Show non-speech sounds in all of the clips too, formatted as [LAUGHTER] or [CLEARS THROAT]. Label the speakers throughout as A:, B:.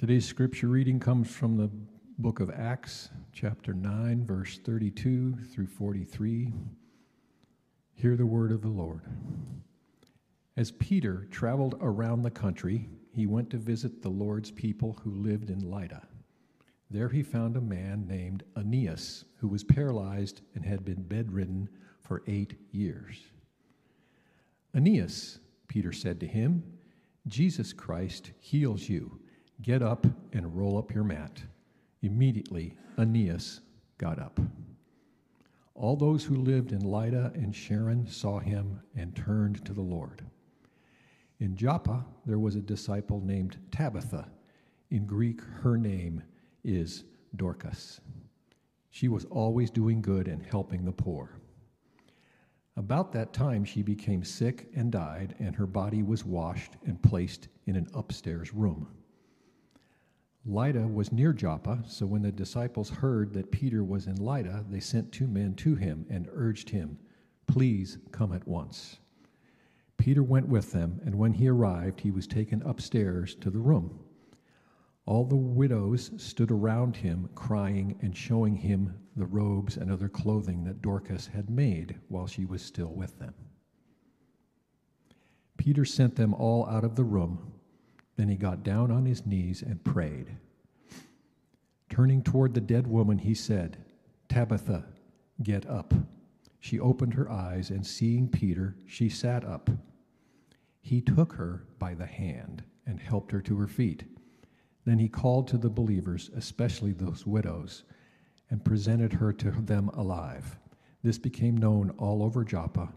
A: Today's scripture reading comes from the book of Acts, chapter 9, verse 32 through 43. Hear the word of the Lord. As Peter traveled around the country, he went to visit the Lord's people who lived in Lydda. There he found a man named Aeneas who was paralyzed and had been bedridden for eight years. Aeneas, Peter said to him, Jesus Christ heals you. Get up and roll up your mat. Immediately, Aeneas got up. All those who lived in Lydda and Sharon saw him and turned to the Lord. In Joppa, there was a disciple named Tabitha. In Greek, her name is Dorcas. She was always doing good and helping the poor. About that time, she became sick and died, and her body was washed and placed in an upstairs room. Lydda was near Joppa, so when the disciples heard that Peter was in Lydda, they sent two men to him and urged him, Please come at once. Peter went with them, and when he arrived, he was taken upstairs to the room. All the widows stood around him, crying and showing him the robes and other clothing that Dorcas had made while she was still with them. Peter sent them all out of the room then he got down on his knees and prayed. Turning toward the dead woman, he said, Tabitha, get up. She opened her eyes, and seeing Peter, she sat up. He took her by the hand and helped her to her feet. Then he called to the believers, especially those widows, and presented her to them alive. This became known all over Joppa,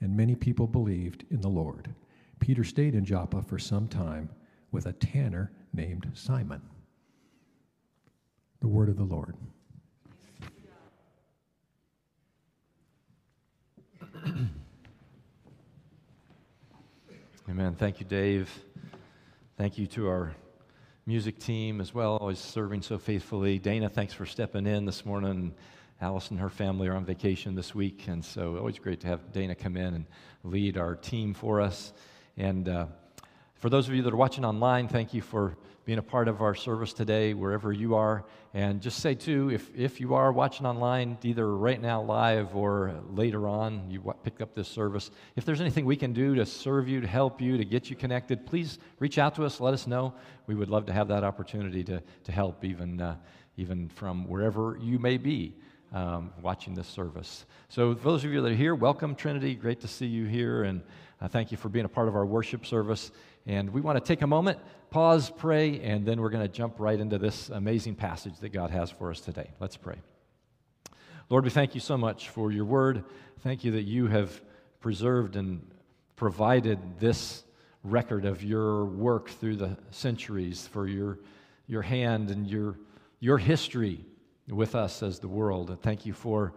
A: and many people believed in the Lord. Peter stayed in Joppa for some time with a tanner named Simon. The word of the Lord. [CLEARS THROAT]
B: Amen. Thank you, Dave. Thank you to our music team as well, always serving so faithfully. Dana, thanks for stepping in this morning. Alice and her family are on vacation this week, and so always great to have Dana come in and lead our team for us. And uh, for those of you that are watching online, thank you for being a part of our service today, wherever you are. And just say, too, if, if you are watching online, either right now live or later on, you pick up this service, if there's anything we can do to serve you, to help you, to get you connected, please reach out to us, let us know. We would love to have that opportunity to, to help, even, uh, even from wherever you may be. Um, watching this service. So, for those of you that are here, welcome, Trinity. Great to see you here, and uh, thank you for being a part of our worship service. And we want to take a moment, pause, pray, and then we're going to jump right into this amazing passage that God has for us today. Let's pray. Lord, we thank you so much for your word. Thank you that you have preserved and provided this record of your work through the centuries, for your, your hand and your, your history with us as the world. And thank you for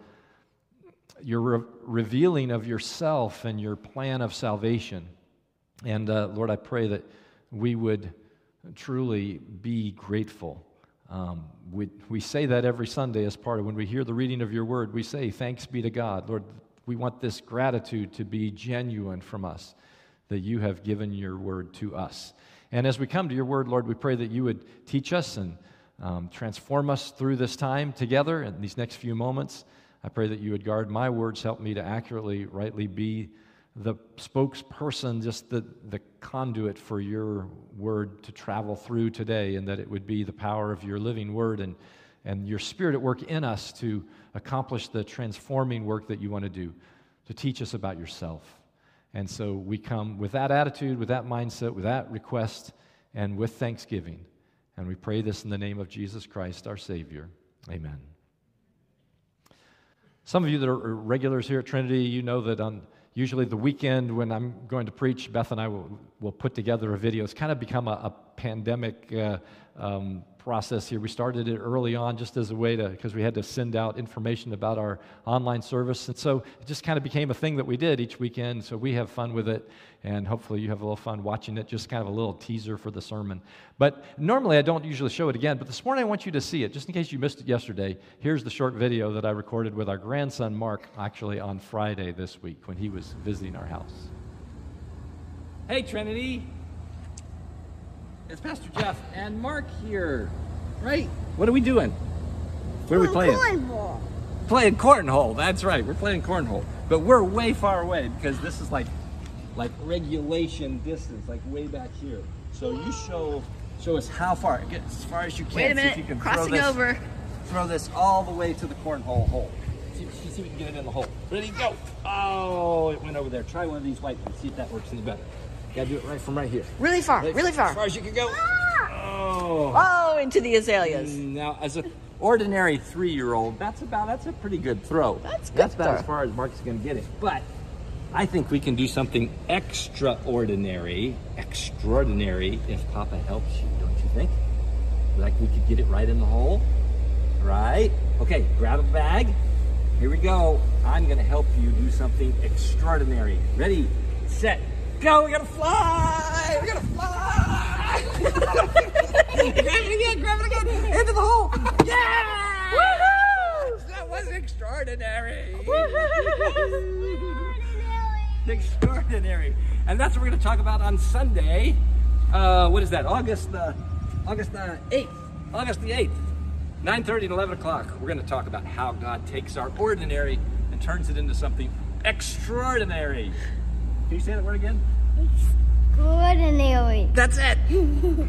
B: your re- revealing of yourself and your plan of salvation. And uh, Lord, I pray that we would truly be grateful. Um, we, we say that every Sunday as part of when we hear the reading of your word, we say, Thanks be to God. Lord, we want this gratitude to be genuine from us, that you have given your word to us. And as we come to your word, Lord, we pray that you would teach us and um, transform us through this time together in these next few moments. I pray that you would guard my words, help me to accurately, rightly be the spokesperson, just the, the conduit for your word to travel through today, and that it would be the power of your living word and, and your spirit at work in us to accomplish the transforming work that you want to do, to teach us about yourself. And so we come with that attitude, with that mindset, with that request, and with thanksgiving. And we pray this in the name of Jesus Christ, our Savior. Amen. Some of you that are regulars here at Trinity, you know that on usually the weekend when I'm going to preach, Beth and I will, will put together a video. It's kind of become a, a pandemic uh, um, process here. We started it early on just as a way to, because we had to send out information about our online service. And so it just kind of became a thing that we did each weekend. So we have fun with it. And hopefully you have a little fun watching it, just kind of a little teaser for the sermon. But normally I don't usually show it again, but this morning I want you to see it. Just in case you missed it yesterday, here's the short video that I recorded with our grandson Mark actually on Friday this week when he was visiting our house.
C: Hey, Trinity. It's Pastor Jeff and Mark here. Right? What are we doing? What are we playing?
D: Cornball.
C: Playing cornhole. That's right. We're playing cornhole. But we're way far away because this is like like regulation distance, like way back here. So you show show us how far. Get as far as you can.
D: Wait a
C: See if you
D: minute.
C: can throw this,
D: over.
C: Throw this all the way to the cornhole hole. See, see see if we can get it in the hole. Ready, go. Oh, it went over there. Try one of these white ones. See if that works any better. Gotta do it right from right here.
D: Really far.
C: Right-
D: Really far.
C: As far as you can go. Ah! Oh.
D: Oh, into the azaleas.
C: Mm, now, as an ordinary three-year-old, that's about that's a pretty good throw.
D: That's good
C: That's about
D: throw.
C: as far as Mark's to get it. But I think we can do something extraordinary, extraordinary if Papa helps you, don't you think? Like we could get it right in the hole, right? Okay, grab a bag. Here we go. I'm to help you do something extraordinary. Ready, set, go. Going to fly. Going to fly. [LAUGHS] grab it again, grab it again. Into the hole. Yeah! Woohoo! That was extraordinary. [LAUGHS] extraordinary. And that's what we're to talk about on Sunday. Uh, what is that? August the August the 8th. August the 8th. 9:30 and 11 o'clock. We're going to talk about how God takes our ordinary and turns it into something extraordinary. Can you say that word again?
D: Ordinary.
C: That's it. [LAUGHS]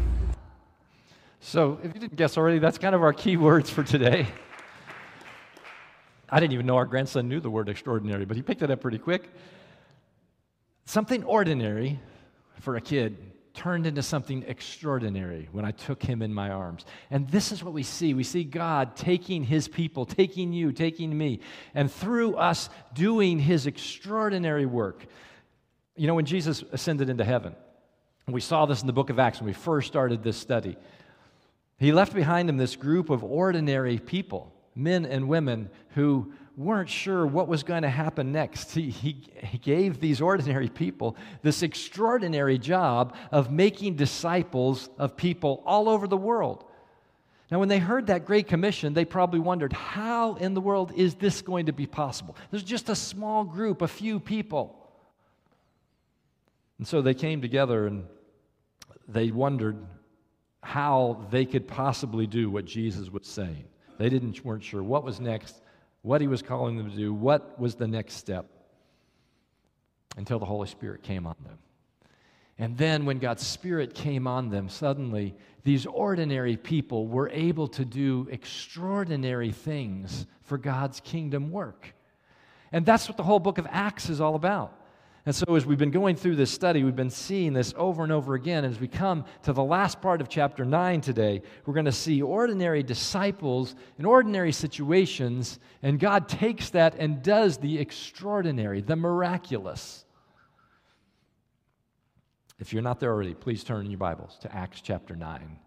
B: So, if you didn't guess already, that's kind of our key words for today. I didn't even know our grandson knew the word extraordinary, but he picked it up pretty quick. Something ordinary for a kid turned into something extraordinary when I took him in my arms. And this is what we see. We see God taking his people, taking you, taking me, and through us doing his extraordinary work. You know, when Jesus ascended into heaven, we saw this in the book of Acts when we first started this study. He left behind him this group of ordinary people, men and women who weren't sure what was going to happen next. He, he, he gave these ordinary people this extraordinary job of making disciples of people all over the world. Now, when they heard that Great Commission, they probably wondered, how in the world is this going to be possible? There's just a small group, a few people. And so they came together and they wondered how they could possibly do what Jesus was saying. They didn't weren't sure what was next, what he was calling them to do, what was the next step until the Holy Spirit came on them. And then when God's Spirit came on them, suddenly these ordinary people were able to do extraordinary things for God's kingdom work. And that's what the whole book of Acts is all about. And so, as we've been going through this study, we've been seeing this over and over again. As we come to the last part of chapter 9 today, we're going to see ordinary disciples in ordinary situations, and God takes that and does the extraordinary, the miraculous. If you're not there already, please turn in your Bibles to Acts chapter 9.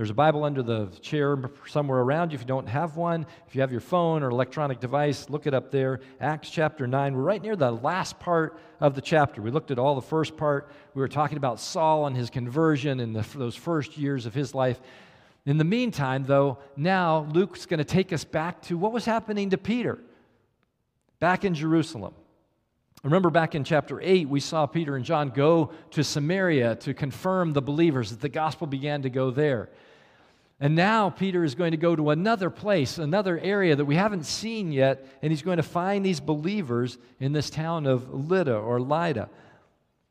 B: There's a Bible under the chair somewhere around you if you don't have one. If you have your phone or electronic device, look it up there. Acts chapter 9. We're right near the last part of the chapter. We looked at all the first part. We were talking about Saul and his conversion and the, those first years of his life. In the meantime, though, now Luke's going to take us back to what was happening to Peter back in Jerusalem. Remember back in chapter 8, we saw Peter and John go to Samaria to confirm the believers that the gospel began to go there. And now Peter is going to go to another place, another area that we haven't seen yet, and he's going to find these believers in this town of Lydda or Lydda.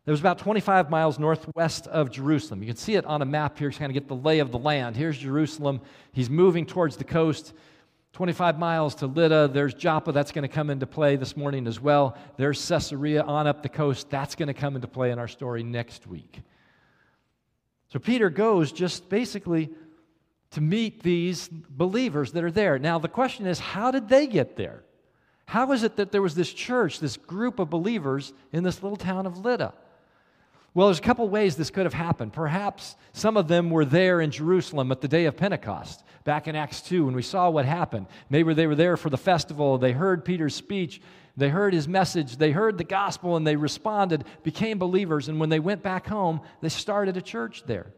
B: It was about 25 miles northwest of Jerusalem. You can see it on a map here to kind of get the lay of the land. Here's Jerusalem. He's moving towards the coast. 25 miles to Lydda. There's Joppa. That's going to come into play this morning as well. There's Caesarea on up the coast. That's going to come into play in our story next week. So Peter goes just basically to meet these believers that are there. Now, the question is, how did they get there? How is it that there was this church, this group of believers in this little town of Lydda? Well, there's a couple ways this could have happened. Perhaps some of them were there in Jerusalem at the day of Pentecost, back in Acts 2, when we saw what happened. Maybe they were there for the festival, they heard Peter's speech, they heard his message, they heard the gospel, and they responded, became believers, and when they went back home, they started a church there.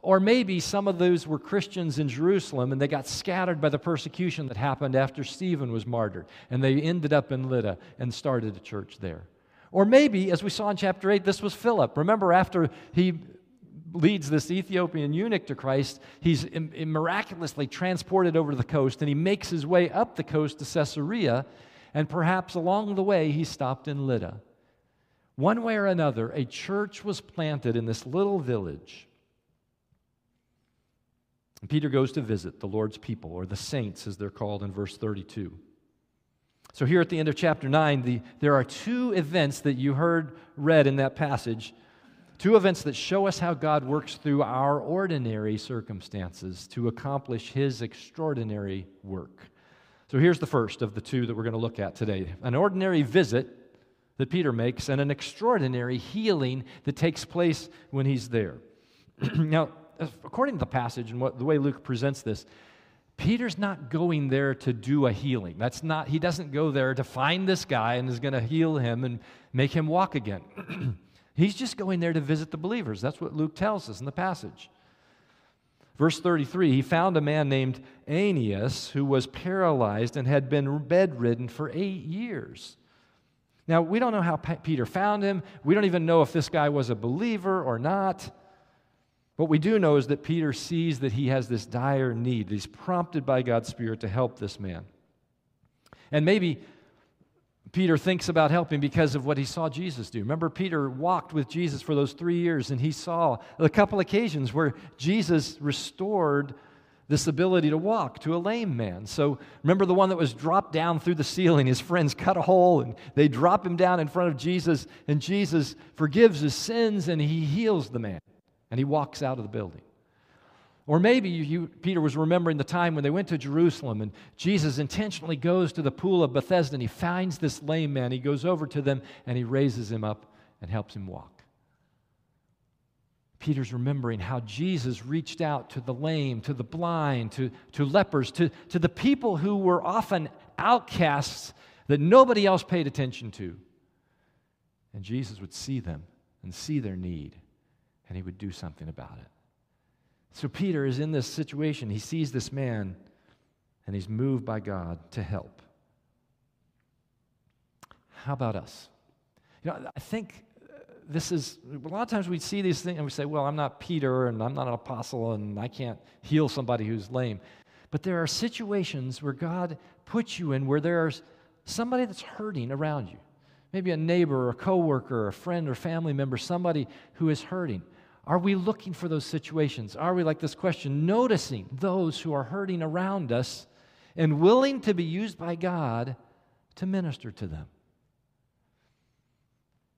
B: Or maybe some of those were Christians in Jerusalem and they got scattered by the persecution that happened after Stephen was martyred, and they ended up in Lydda and started a church there. Or maybe, as we saw in chapter 8, this was Philip. Remember, after he leads this Ethiopian eunuch to Christ. He's miraculously transported over to the coast, and he makes his way up the coast to Caesarea, and perhaps along the way, he stopped in Lydda. One way or another, a church was planted in this little village. Peter goes to visit the Lord's people, or the saints as they're called in verse 32. So, here at the end of chapter 9, the, there are two events that you heard read in that passage Two events that show us how God works through our ordinary circumstances to accomplish his extraordinary work. So here's the first of the two that we're going to look at today an ordinary visit that Peter makes, and an extraordinary healing that takes place when he's there. [CLEARS THROAT] now, according to the passage and what, the way Luke presents this, Peter's not going there to do a healing. That's not, he doesn't go there to find this guy and is going to heal him and make him walk again. [CLEARS THROAT] He's just going there to visit the believers. That's what Luke tells us in the passage. Verse 33 he found a man named Aeneas who was paralyzed and had been bedridden for eight years. Now, we don't know how Peter found him. We don't even know if this guy was a believer or not. What we do know is that Peter sees that he has this dire need. He's prompted by God's Spirit to help this man. And maybe Peter thinks about helping because of what he saw Jesus do. Remember, Peter walked with Jesus for those three years, and he saw a couple occasions where Jesus restored this ability to walk to a lame man. So remember the one that was dropped down through the ceiling? His friends cut a hole and they drop him down in front of Jesus, and Jesus forgives his sins and he heals the man, and he walks out of the building. Or maybe you, Peter was remembering the time when they went to Jerusalem and Jesus intentionally goes to the pool of Bethesda and he finds this lame man. He goes over to them and he raises him up and helps him walk. Peter's remembering how Jesus reached out to the lame, to the blind, to, to lepers, to, to the people who were often outcasts that nobody else paid attention to. And Jesus would see them and see their need, and he would do something about it. So Peter is in this situation. He sees this man and he's moved by God to help. How about us? You know, I think uh, this is a lot of times we see these things and we say, well, I'm not Peter and I'm not an apostle and I can't heal somebody who's lame. But there are situations where God puts you in where there's somebody that's hurting around you. Maybe a neighbor or a coworker or a friend or family member, somebody who is hurting. Are we looking for those situations? Are we, like this question, noticing those who are hurting around us and willing to be used by God to minister to them?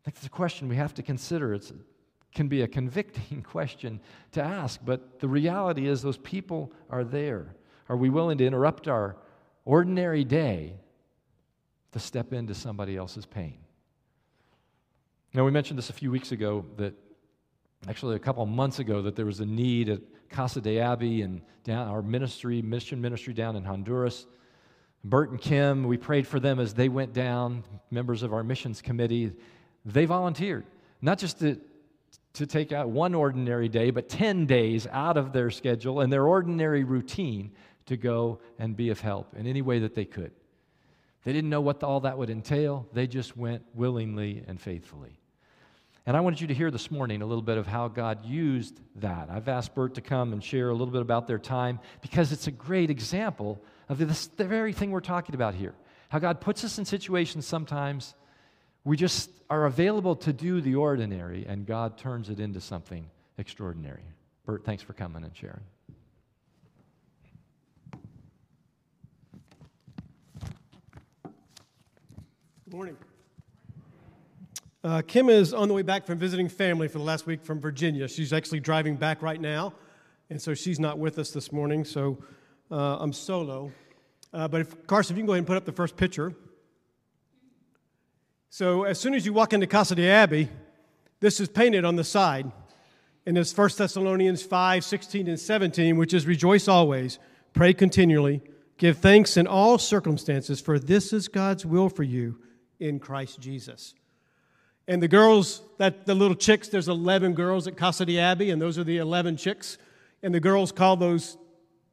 B: That's a question we have to consider. It can be a convicting [LAUGHS] question to ask, but the reality is those people are there. Are we willing to interrupt our ordinary day to step into somebody else's pain? Now, we mentioned this a few weeks ago that actually a couple months ago that there was a need at Casa de Abbey and down our ministry, mission ministry down in Honduras. Bert and Kim, we prayed for them as they went down, members of our missions committee. They volunteered, not just to, to take out one ordinary day, but 10 days out of their schedule and their ordinary routine to go and be of help in any way that they could. They didn't know what all that would entail, they just went willingly and faithfully. And I wanted you to hear this morning a little bit of how God used that. I've asked Bert to come and share a little bit about their time because it's a great example of this, the very thing we're talking about here. How God puts us in situations sometimes we just are available to do the ordinary and God turns it into something extraordinary. Bert, thanks for coming and sharing.
D: Good morning. Uh, Kim is on the way back from visiting family for the last week from Virginia. She's actually driving back right now, and so she's not with us this morning, so uh, I'm solo. Uh, but if, Carson, if you can go ahead and put up the first picture. So as soon as you walk into Casa de Abbey, this is painted on the side. And it's 1 Thessalonians 5, 16, and 17, which is rejoice always, pray continually, give thanks in all circumstances, for this is God's will for you in Christ Jesus. And the girls, that the little chicks, there's 11 girls at Casa de Abbey, and those are the 11 chicks. And the girls call those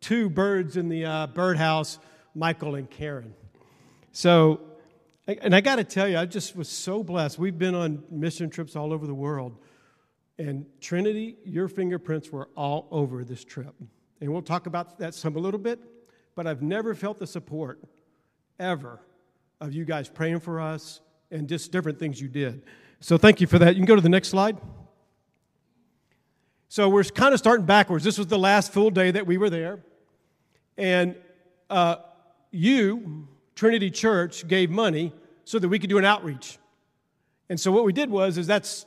D: two birds in the uh, birdhouse Michael and Karen. So, and I got to tell you, I just was so blessed. We've been on mission trips all over the world. And Trinity, your fingerprints were all over this trip. And we'll talk about that some a little bit, but I've never felt the support ever of you guys praying for us and just different things you did. So thank you for that. You can go to the next slide. So we're kind of starting backwards. This was the last full day that we were there. And uh, you, Trinity Church, gave money so that we could do an outreach. And so what we did was, is that's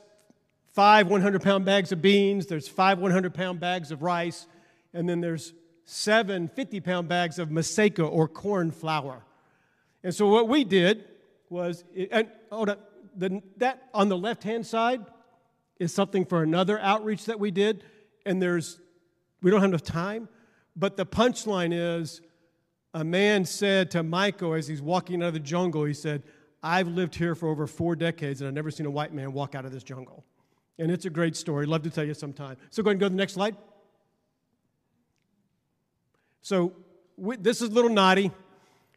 D: five 100 pound bags of beans, there's five 100 pound bags of rice, and then there's seven 50 pound bags of maseca or corn flour. And so what we did was, and hold on, the, that on the left hand side is something for another outreach that we did, and there's, we don't have enough time, but the punchline is a man said to Michael as he's walking out of the jungle, he said, I've lived here for over four decades and I've never seen a white man walk out of this jungle. And it's a great story. Love to tell you sometime. So go ahead and go to the next slide. So we, this is a little Naughty.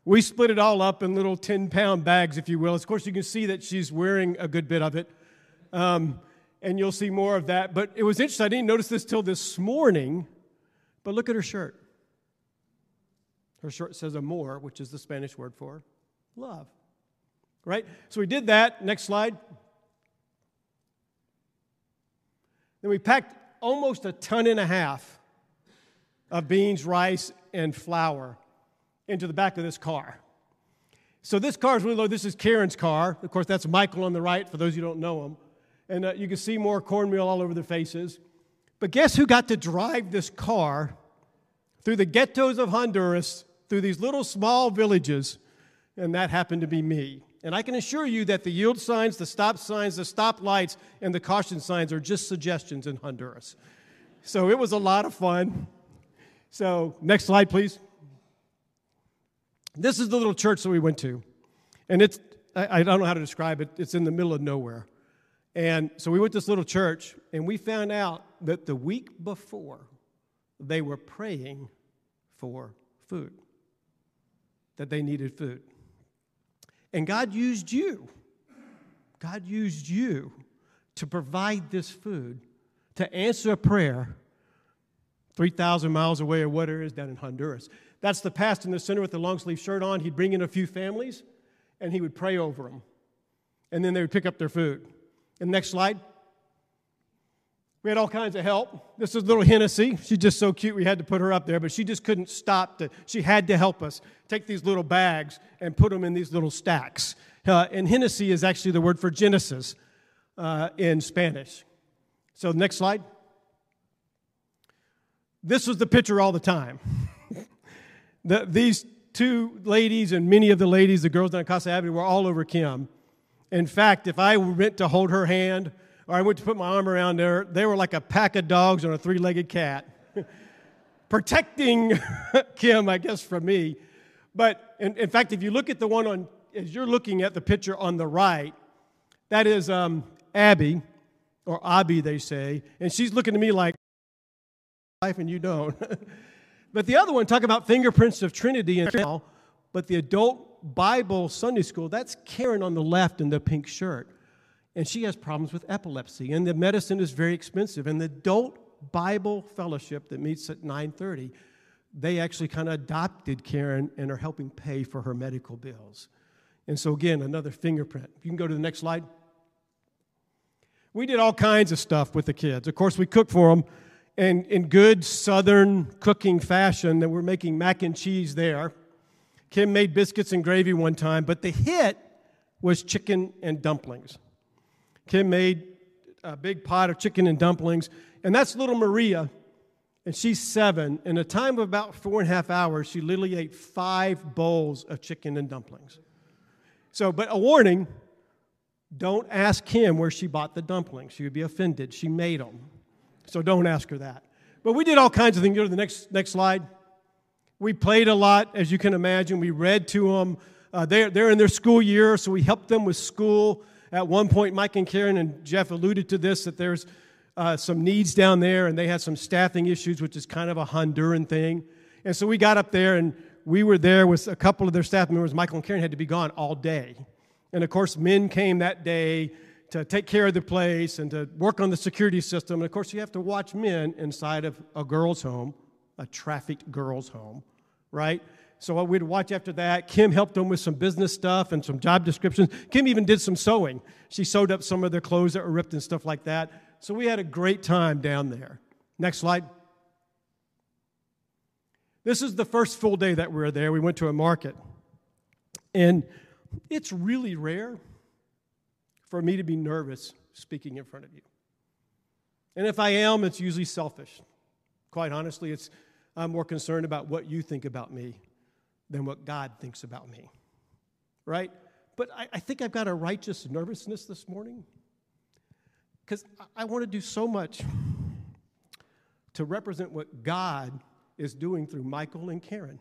D: We split it all up in little 10 pound bags, if you will. Of course, you can see that she's wearing a good bit of it. Um, and you'll see more of that. But it was interesting. I didn't notice this till this morning. But look at her shirt. Her shirt says amor, which is the Spanish word for love. Right? So we did that. Next slide. Then we packed almost a ton and a half of beans, rice, and flour into the back of this car. So this car is really low. This is Karen's car. Of course, that's Michael on the right, for those who don't know him. And uh, you can see more cornmeal all over their faces. But guess who got to drive this car through the ghettos of Honduras, through these little small villages? And that happened to be me. And I can assure you that the yield signs, the stop signs, the stop lights, and the caution signs are just suggestions in Honduras. So it was a lot of fun. So, next slide, please. This is the little church that we went to. And it's, I, I don't know how to describe it, it's in the middle of nowhere. And so we went to this little church, and we found out that the week before, they were praying for food, that they needed food. And God used you. God used you to provide this food, to answer a prayer 3,000 miles away or whatever it is down in Honduras. That's the pastor in the center with the long sleeve shirt on. He'd bring in a few families and he would pray over them. And then they would pick up their food. And next slide. We had all kinds of help. This is little Hennessy. She's just so cute, we had to put her up there, but she just couldn't stop. To, she had to help us take these little bags and put them in these little stacks. Uh, and Hennessy is actually the word for Genesis uh, in Spanish. So, next slide. This was the picture all the time. The, these two ladies and many of the ladies, the girls down at Casa Avenue, were all over Kim. In fact, if I went to hold her hand or I went to put my arm around her, they were like a pack of dogs on a three legged cat, [LAUGHS] protecting [LAUGHS] Kim, I guess, from me. But in, in, fact, if you look at the one on, as you're looking at the picture on the right, that is um, Abby, or Abby, they say, and she's looking at me like, life and you don't. [LAUGHS] but the other one, talk about fingerprints of Trinity and now, but the adult Bible Sunday school, that's Karen on the left in the pink shirt. And she has problems with epilepsy, and the medicine is very expensive. And the adult Bible fellowship that meets at 9:30, they actually kind of adopted Karen and are helping pay for her medical bills. And so again, another fingerprint. You can go to the next slide. We did all kinds of stuff with the kids. Of course, we cooked for them and in good southern cooking fashion that we're making mac and cheese there. Kim made biscuits and gravy one time, but the hit was chicken and dumplings. Kim made a big pot of chicken and dumplings, and that's little Maria, and she's seven. In a time of about four and a half hours, she literally ate five bowls of chicken and dumplings. So, but a warning don't ask Kim where she bought the dumplings. She would be offended. She made them. So don't ask her that. But we did all kinds of things. Go to the next, next slide. We played a lot, as you can imagine. We read to them. Uh, they're, they're in their school year, so we helped them with school. At one point, Mike and Karen and Jeff alluded to this that there's uh, some needs down there, and they had some staffing issues, which is kind of a Honduran thing. And so we got up there, and we were there with a couple of their staff members. Michael and Karen had to be gone all day. And of course, men came that day to take care of the place and to work on the security system. And of course, you have to watch men inside of a girl's home, a trafficked girl's home, right? So we'd watch after that. Kim helped them with some business stuff and some job descriptions. Kim even did some sewing. She sewed up some of their clothes that were ripped and stuff like that. So we had a great time down there. Next slide. This is the first full day that we were there. We went to a market. And it's really rare for me to be nervous speaking in front of you. And if I am, it's usually selfish. Quite honestly, it's, I'm more concerned about what you think about me than what God thinks about me. Right? But I, I think I've got a righteous nervousness this morning because I, I want to do so much to represent what God is doing through Michael and Karen.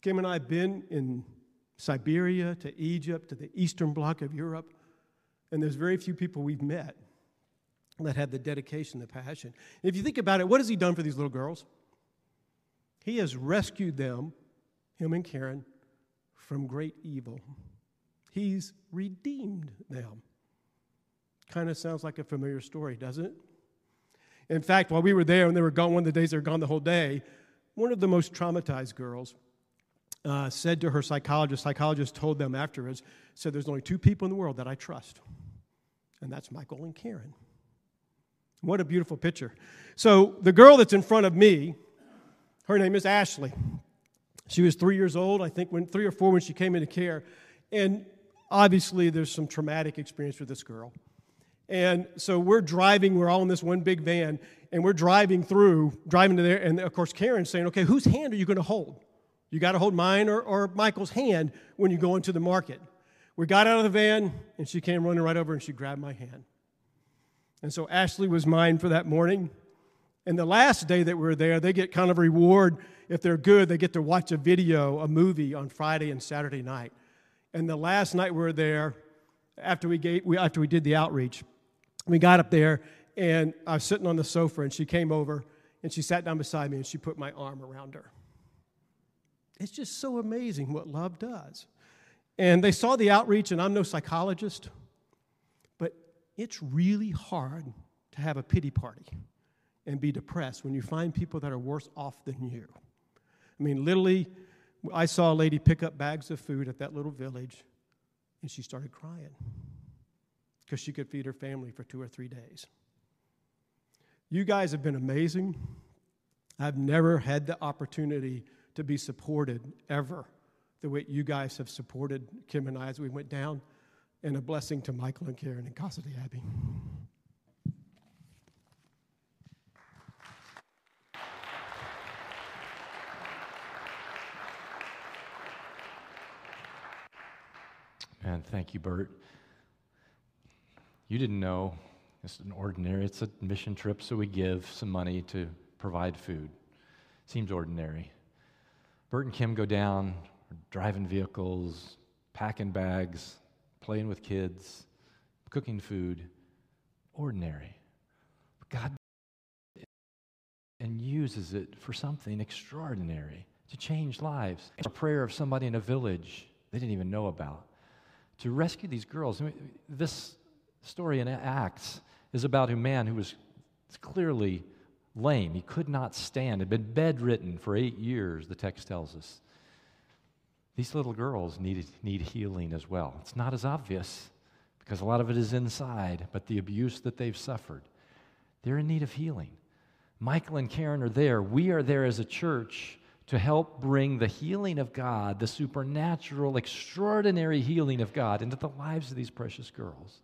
D: Kim and I have been in Siberia to Egypt to the eastern bloc of Europe, and there's very few people we've met that have the dedication, the passion. If you think about it, what has he done for these little girls? He has rescued them, him and Karen, from great evil. He's redeemed them. Kind of sounds like a familiar story, doesn't it? In fact, while we were there and they were gone, one of the days they were gone the whole day, one of the most traumatized girls uh, said to her psychologist, psychologist told them afterwards, said, There's only two people in the world that I trust, and that's Michael and Karen. What a beautiful picture. So, the girl that's in front of me, her name is Ashley. She was three years old, I think, when three or four when she came into care. And obviously, there's some traumatic experience with this girl. And so we're driving, we're all in this one big van, and we're driving through, driving to there. And of course, Karen's saying, okay, whose hand are you going to hold? You got to hold mine or, or Michael's hand when you go into the market. We got out of the van, and she came running right over and she grabbed my hand. And so Ashley was mine for that morning. And the last day that we were there, they get kind of a reward. If they're good, they get to watch a video, a movie on Friday and Saturday night. And the last night we were there, after we, gave, after we did the outreach, we got up there, and I was sitting on the sofa, and she came over and she sat down beside me and she put my arm around her. It's just so amazing what love does. And they saw the outreach, and I'm no psychologist, but it's really hard to have a pity party and be depressed when you find people that are worse off than you. I mean, literally, I saw a lady pick up bags of food at that little village, and she started crying because she could feed her family for two or three days. You guys have been amazing. I've never had the opportunity to be supported ever the way you guys have supported Kim and I as we went down, and a blessing to Michael and Karen and Casa de Abbey.
B: Man, thank you, Bert. You didn't know. It's an ordinary, it's a mission trip, so we give some money to provide food. Seems ordinary. Bert and Kim go down, driving vehicles, packing bags, playing with kids, cooking food. Ordinary. God and uses it for something extraordinary to change lives. A prayer of somebody in a village they didn't even know about to rescue these girls. This story in Acts is about a man who was clearly lame. He could not stand, had been bedridden for eight years, the text tells us. These little girls need, need healing as well. It's not as obvious because a lot of it is inside, but the abuse that they've suffered, they're in need of healing. Michael and Karen are there. We are there as a church to help bring the healing of God, the supernatural, extraordinary healing of God, into the lives of these precious girls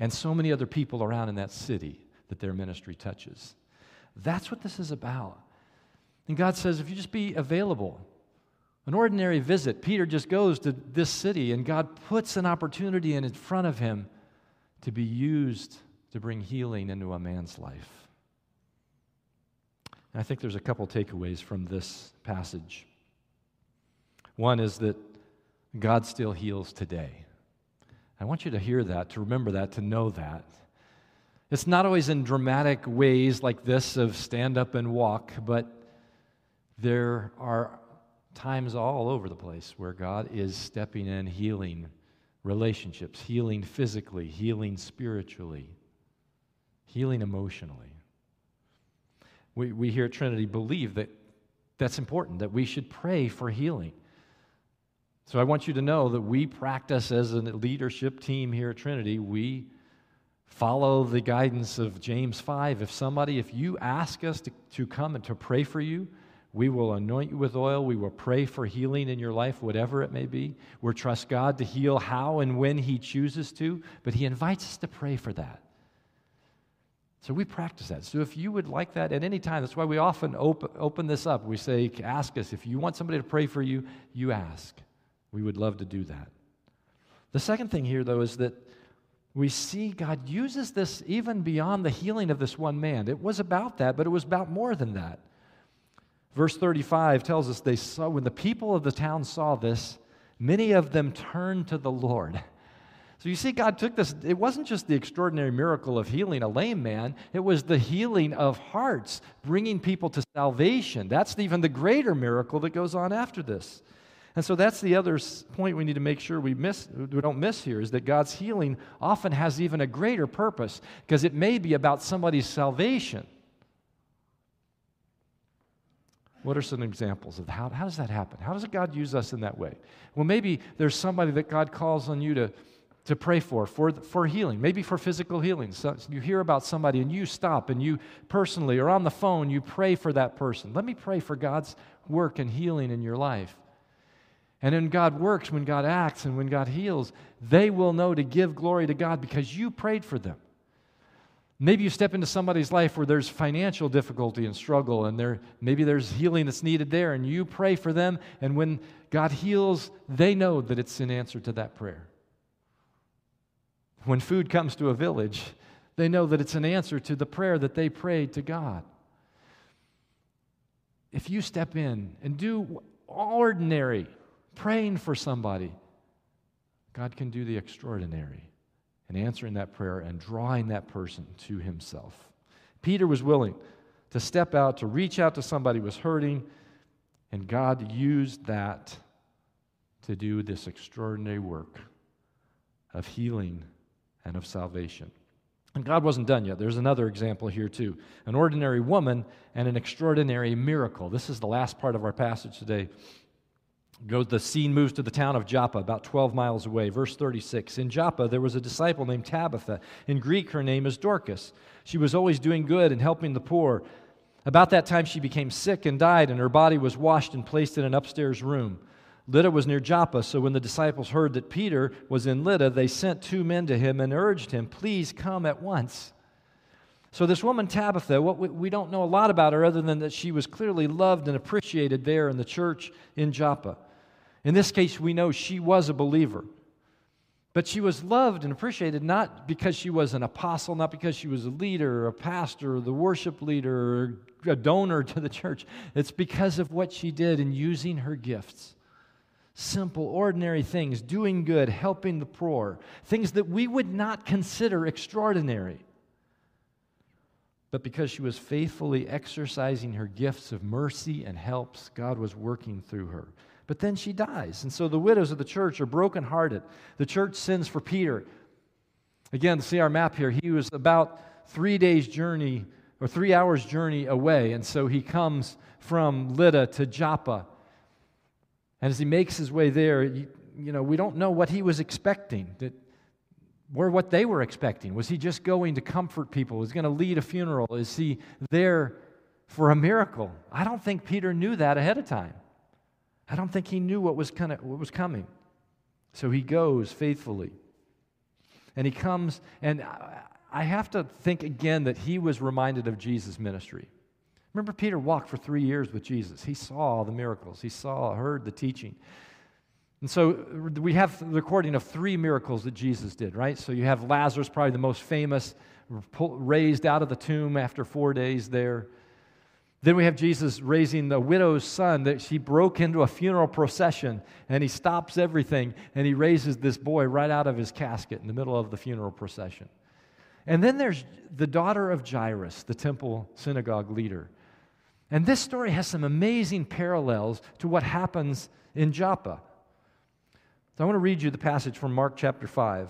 B: and so many other people around in that city that their ministry touches. That's what this is about. And God says, if you just be available, an ordinary visit, Peter just goes to this city, and God puts an opportunity in front of him to be used to bring healing into a man's life. And I think there's a couple takeaways from this passage. One is that God still heals today. I want you to hear that, to remember that, to know that. It's not always in dramatic ways like this of stand up and walk, but there are times all over the place where God is stepping in, healing relationships, healing physically, healing spiritually, healing emotionally. We, we here at Trinity believe that that's important, that we should pray for healing. So I want you to know that we practice as a leadership team here at Trinity, we follow the guidance of James 5. If somebody, if you ask us to, to come and to pray for you, we will anoint you with oil. We will pray for healing in your life, whatever it may be. we trust God to heal how and when He chooses to, but He invites us to pray for that. So we practice that. So if you would like that at any time, that's why we often open, open this up. We say, ask us. If you want somebody to pray for you, you ask. We would love to do that. The second thing here, though, is that we see God uses this even beyond the healing of this one man. It was about that, but it was about more than that. Verse 35 tells us they saw, when the people of the town saw this, many of them turned to the Lord. So you see, God took this, it wasn't just the extraordinary miracle of healing a lame man, it was the healing of hearts, bringing people to salvation. That's even the greater miracle that goes on after this. And so that's the other point we need to make sure we, miss, we don't miss here is that God's healing often has even a greater purpose because it may be about somebody's salvation. What are some examples of how, how does that happen? How does God use us in that way? Well, maybe there's somebody that God calls on you to to pray for, for, for healing, maybe for physical healing. So you hear about somebody and you stop and you personally or on the phone, you pray for that person. Let me pray for God's work and healing in your life. And when God works, when God acts, and when God heals, they will know to give glory to God because you prayed for them. Maybe you step into somebody's life where there's financial difficulty and struggle, and there, maybe there's healing that's needed there, and you pray for them, and when God heals, they know that it's in answer to that prayer. When food comes to a village, they know that it's an answer to the prayer that they prayed to God. If you step in and do ordinary praying for somebody, God can do the extraordinary in answering that prayer and drawing that person to Himself. Peter was willing to step out, to reach out to somebody who was hurting, and God used that to do this extraordinary work of healing and of salvation. And God wasn't done yet. There's another example here, too an ordinary woman and an extraordinary miracle. This is the last part of our passage today. Goes, the scene moves to the town of Joppa, about 12 miles away. Verse 36 In Joppa, there was a disciple named Tabitha. In Greek, her name is Dorcas. She was always doing good and helping the poor. About that time, she became sick and died, and her body was washed and placed in an upstairs room. Lydda was near Joppa, so when the disciples heard that Peter was in Lydda, they sent two men to him and urged him, Please come at once. So, this woman, Tabitha, what we, we don't know a lot about her other than that she was clearly loved and appreciated there in the church in Joppa. In this case, we know she was a believer. But she was loved and appreciated not because she was an apostle, not because she was a leader, or a pastor, or the worship leader, or a donor to the church. It's because of what she did in using her gifts simple, ordinary things, doing good, helping the poor, things that we would not consider extraordinary. But because she was faithfully exercising her gifts of mercy and helps, God was working through her. But then she dies. And so the widows of the church are brokenhearted. The church sends for Peter. Again, see our map here. He was about three days' journey or three hours' journey away. And so he comes from Lydda to Joppa. And as he makes his way there, you, you know, we don't know what he was expecting, that, or what they were expecting. Was he just going to comfort people? Was he going to lead a funeral? Is he there for a miracle? I don't think Peter knew that ahead of time. I don't think he knew what was, kind of, what was coming. So he goes faithfully. And he comes, and I have to think again that he was reminded of Jesus' ministry. Remember, Peter walked for three years with Jesus. He saw the miracles, he saw, heard the teaching. And so uh, we have the recording of three miracles that Jesus did, right? So you have Lazarus, probably the most famous, raised out of the tomb after four days there. Then we have Jesus raising the widow's son that she broke into a funeral procession and he stops everything and he raises this boy right out of his casket in the middle of the funeral procession. And then there's the daughter of Jairus, the temple synagogue leader. And this story has some amazing parallels to what happens in Joppa. So I want to read you the passage from Mark chapter 5.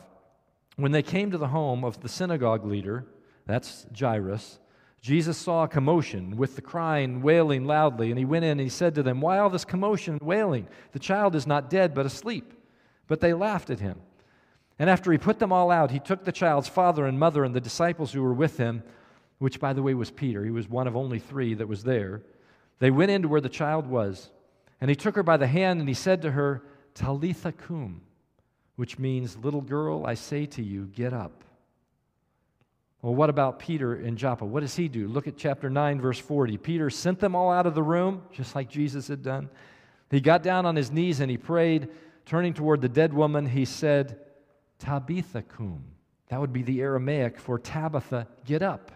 B: When they came to the home of the synagogue leader, that's Jairus, Jesus saw a commotion with the crying, wailing loudly, and he went in and he said to them, Why all this commotion and wailing? The child is not dead, but asleep. But they laughed at him. And after he put them all out, he took the child's father and mother and the disciples who were with him, which, by the way, was Peter. He was one of only three that was there. They went into where the child was, and he took her by the hand and he said to her, Talitha cum, which means, Little girl, I say to you, get up. Well, what about Peter in Joppa? What does he do? Look at chapter 9, verse 40. Peter sent them all out of the room, just like Jesus had done. He got down on his knees and he prayed. Turning toward the dead woman, he said, Tabitha cum. That would be the Aramaic for Tabitha, get up.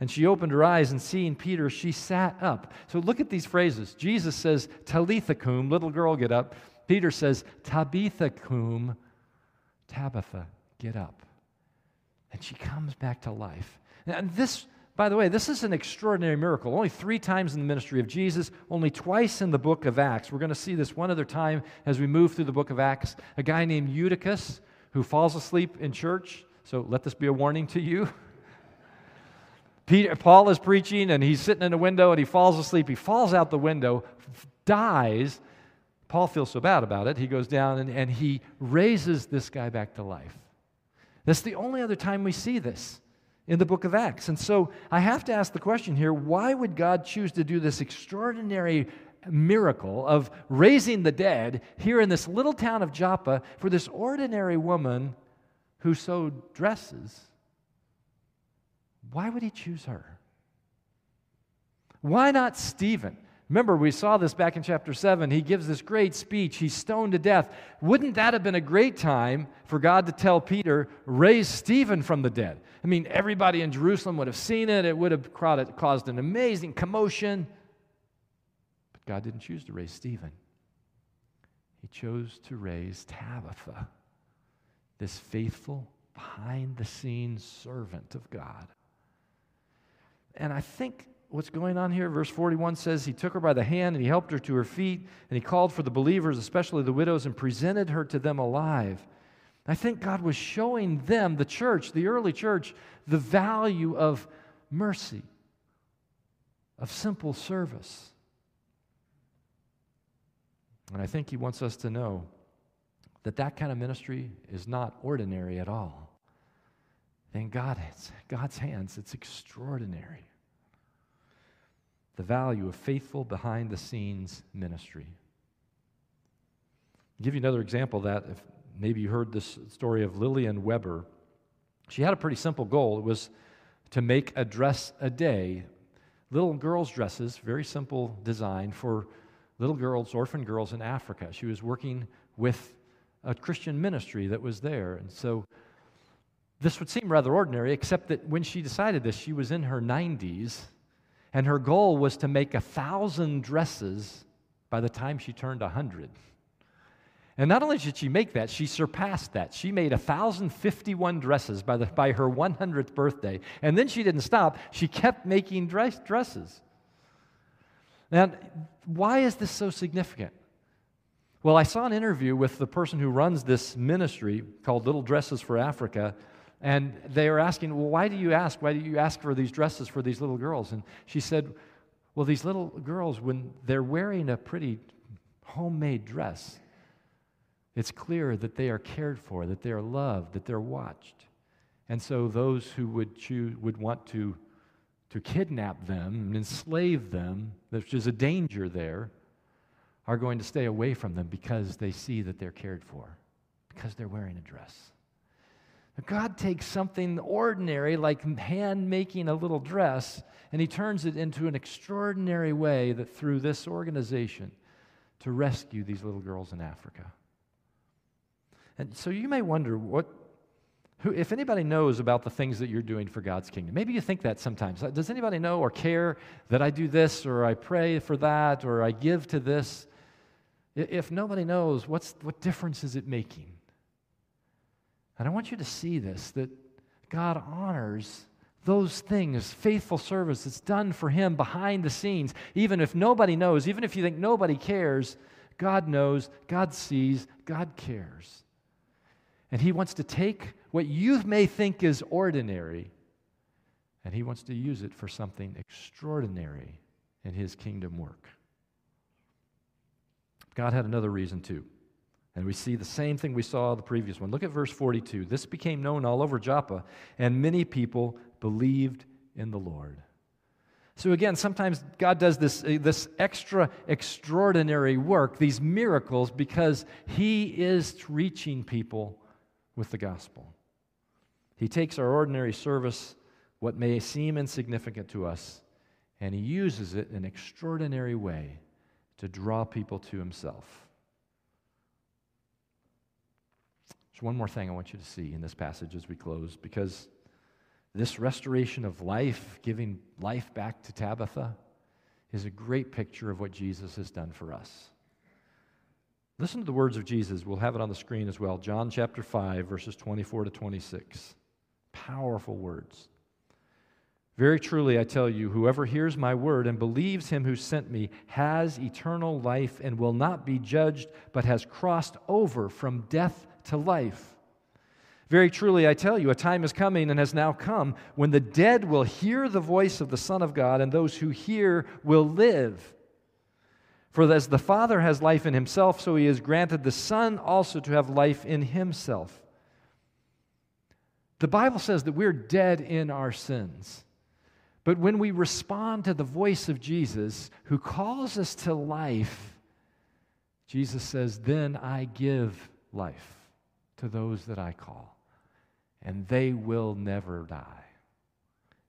B: And she opened her eyes, and seeing Peter, she sat up. So look at these phrases. Jesus says, Talitha cum, little girl, get up. Peter says, Tabitha cum, Tabitha, get up. And she comes back to life. And this, by the way, this is an extraordinary miracle. Only three times in the ministry of Jesus, only twice in the book of Acts. We're going to see this one other time as we move through the book of Acts. A guy named Eutychus who falls asleep in church. So let this be a warning to you. [LAUGHS] Peter, Paul is preaching and he's sitting in a window and he falls asleep. He falls out the window, dies. Paul feels so bad about it. He goes down and, and he raises this guy back to life. That's the only other time we see this in the book of Acts. And so I have to ask the question here why would God choose to do this extraordinary miracle of raising the dead here in this little town of Joppa for this ordinary woman who sewed dresses? Why would he choose her? Why not Stephen? Remember, we saw this back in chapter 7. He gives this great speech. He's stoned to death. Wouldn't that have been a great time for God to tell Peter, raise Stephen from the dead? I mean, everybody in Jerusalem would have seen it. It would have caused an amazing commotion. But God didn't choose to raise Stephen, He chose to raise Tabitha, this faithful, behind the scenes servant of God. And I think what's going on here. Verse 41 says, He took her by the hand and he helped her to her feet, and he called for the believers, especially the widows, and presented her to them alive. I think God was showing them, the church, the early church, the value of mercy, of simple service. And I think He wants us to know that that kind of ministry is not ordinary at all. In God, it's God's hands, it's extraordinary the value of faithful behind the scenes ministry. I'll give you another example that. If maybe you heard this story of Lillian Weber. She had a pretty simple goal. It was to make a dress a day, little girls' dresses, very simple design for little girls, orphan girls in Africa. She was working with a Christian ministry that was there. And so this would seem rather ordinary, except that when she decided this, she was in her 90s and her goal was to make a thousand dresses by the time she turned 100. And not only did she make that, she surpassed that. She made 1,051 dresses by, the, by her 100th birthday. And then she didn't stop, she kept making dress, dresses. Now, why is this so significant? Well, I saw an interview with the person who runs this ministry called Little Dresses for Africa, and they were asking, Well, why do you ask? Why do you ask for these dresses for these little girls? And she said, Well, these little girls, when they're wearing a pretty homemade dress, it's clear that they are cared for, that they are loved, that they're watched. And so those who would choose would want to, to kidnap them and enslave them, which is a danger there, are going to stay away from them because they see that they're cared for, because they're wearing a dress. God takes something ordinary, like hand making a little dress, and He turns it into an extraordinary way that through this organization to rescue these little girls in Africa. And so you may wonder what, who, if anybody knows about the things that you're doing for God's kingdom. Maybe you think that sometimes. Does anybody know or care that I do this, or I pray for that, or I give to this? If nobody knows, what's, what difference is it making? And I want you to see this that God honors those things, faithful service that's done for Him behind the scenes. Even if nobody knows, even if you think nobody cares, God knows, God sees, God cares. And He wants to take what you may think is ordinary and He wants to use it for something extraordinary in His kingdom work. God had another reason too. And we see the same thing we saw the previous one. Look at verse 42. This became known all over Joppa, and many people believed in the Lord. So, again, sometimes God does this, uh, this extra extraordinary work, these miracles, because He is reaching people with the gospel. He takes our ordinary service, what may seem insignificant to us, and He uses it in an extraordinary way to draw people to Himself. There's one more thing I want you to see in this passage as we close, because this restoration of life, giving life back to Tabitha, is a great picture of what Jesus has done for us. Listen to the words of Jesus. We'll have it on the screen as well. John chapter 5, verses 24 to 26. Powerful words. Very truly, I tell you, whoever hears my word and believes him who sent me has eternal life and will not be judged, but has crossed over from death to life. Very truly, I tell you, a time is coming and has now come when the dead will hear the voice of the Son of God, and those who hear will live. For as the Father has life in himself, so he has granted the Son also to have life in himself. The Bible says that we're dead in our sins. But when we respond to the voice of Jesus, who calls us to life, Jesus says, Then I give life to those that I call and they will never die.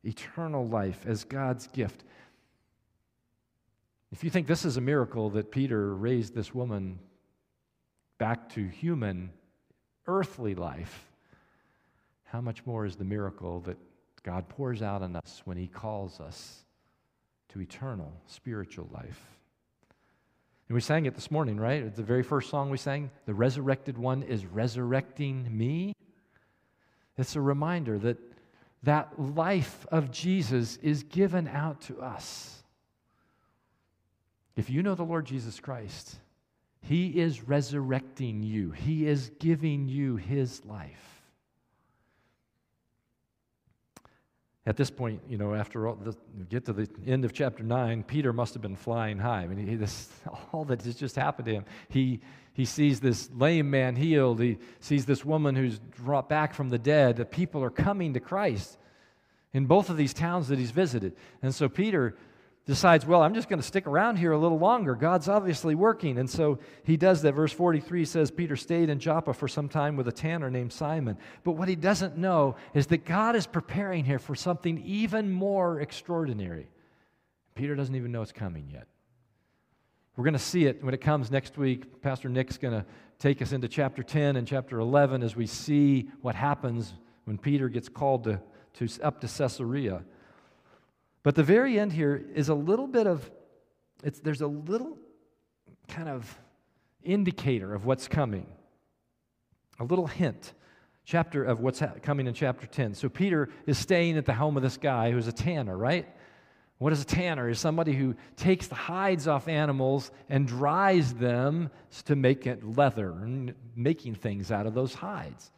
B: Eternal life as God's gift. If you think this is a miracle that Peter raised this woman back to human, earthly life, how much more is the miracle that God pours out on us when He calls us to eternal spiritual life? And we sang it this morning, right? It's the very first song we sang. The resurrected one is resurrecting me. It's a reminder that that life of Jesus is given out to us. If you know the Lord Jesus Christ, He is resurrecting you, He is giving you His life. At this point, you know, after all, the, get to the end of chapter 9, Peter must have been flying high. I mean, he, this, [LAUGHS] all that has just happened to him. He, he sees this lame man healed. He sees this woman who's brought back from the dead. The people are coming to Christ in both of these towns that he's visited. And so Peter decides, well, I'm just going to stick around here a little longer. God's obviously working. And so he does that. Verse 43 says Peter stayed in Joppa for some time with a tanner named Simon. But what he doesn't know is that God is preparing here for something even more extraordinary. Peter doesn't even know it's coming yet. We're going to see it when it comes next week. Pastor Nick's going to take us into chapter 10 and chapter 11 as we see what happens when Peter gets called to, to up to Caesarea. But the very end here is a little bit of, it's, there's a little kind of indicator of what's coming, a little hint chapter of what's ha- coming in chapter 10. So Peter is staying at the home of this guy who's a tanner, right? What is a tanner? Is somebody who takes the hides off animals and dries them to make it leather making things out of those hides.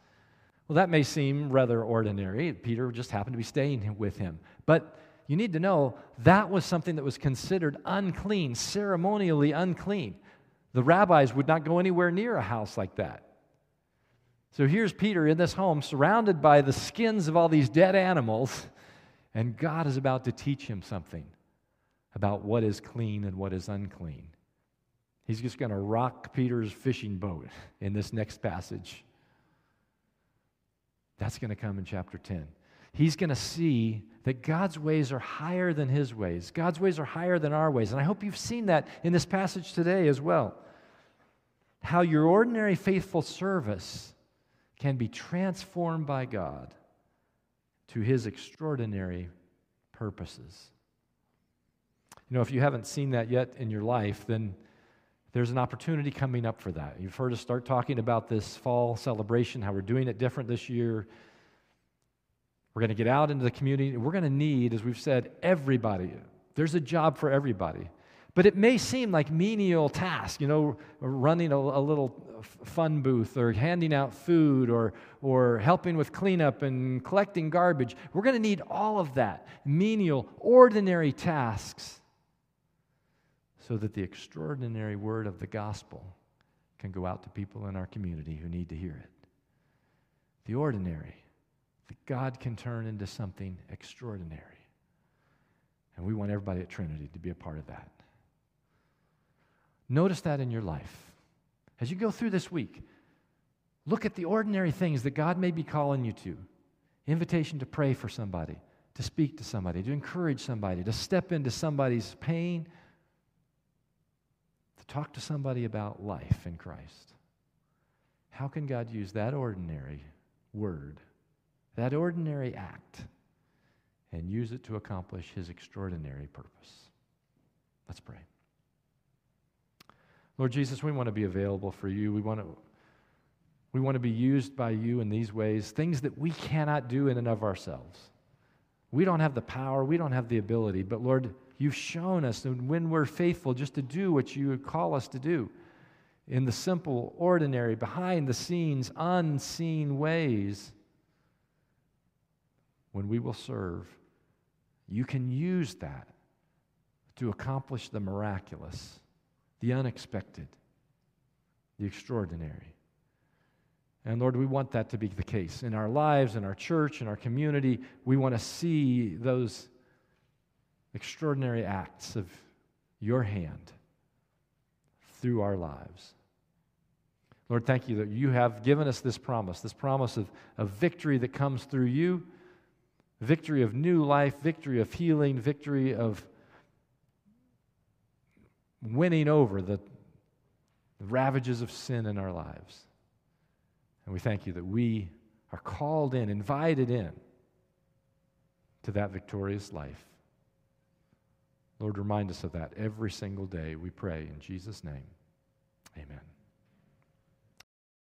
B: Well, that may seem rather ordinary. Peter just happened to be staying with him. But you need to know that was something that was considered unclean, ceremonially unclean. The rabbis would not go anywhere near a house like that. So here's Peter in this home, surrounded by the skins of all these dead animals, and God is about to teach him something about what is clean and what is unclean. He's just going to rock Peter's fishing boat in this next passage. That's going to come in chapter 10 he's going to see that God's ways are higher than his ways. God's ways are higher than our ways. And I hope you've seen that in this passage today as well. How your ordinary faithful service can be transformed by God to his extraordinary purposes. You know, if you haven't seen that yet in your life, then there's an opportunity coming up for that. You've heard us start talking about this fall celebration, how we're doing it different this year. We're going to get out into the community. We're going to need, as we've said, everybody. There's a job for everybody. But it may seem like menial task, you know, running a, a, little fun booth or handing out food or, or helping with cleanup and collecting garbage. We're going to need all of that menial, ordinary tasks so that the extraordinary word of the gospel can go out to people in our community who need to hear it. The ordinary, that God can turn into something extraordinary. And we want everybody at Trinity to be a part of that. Notice that in your life. As you go through this week, look at the ordinary things that God may be calling you to invitation to pray for somebody, to speak to somebody, to encourage somebody, to step into somebody's pain, to talk to somebody about life in Christ. How can God use that ordinary word, that ordinary act, and use it to accomplish his extraordinary purpose? Let's pray. Lord Jesus, we want to be available for you. We want to, we want to be used by you in these ways, things that we cannot do in and of ourselves. We don't have the power, we don't have the ability, but Lord, you've shown us that when we're faithful just to do what you call us to do in the simple, ordinary, behind the scenes, unseen ways, when we will serve, you can use that to accomplish the miraculous the unexpected, the extraordinary. And Lord, we want that to be the case in our lives, in our church, in our community. We want to see those extraordinary acts of your hand through our lives. Lord, thank you that you have given us this promise, this promise of, of victory that comes through you, victory of new life, victory of healing, victory of winning over the, ravages of sin in our lives. And we thank you that we are called in, invited in to that victorious life. Lord, remind us of that every single day, we pray in Jesus' name. Amen.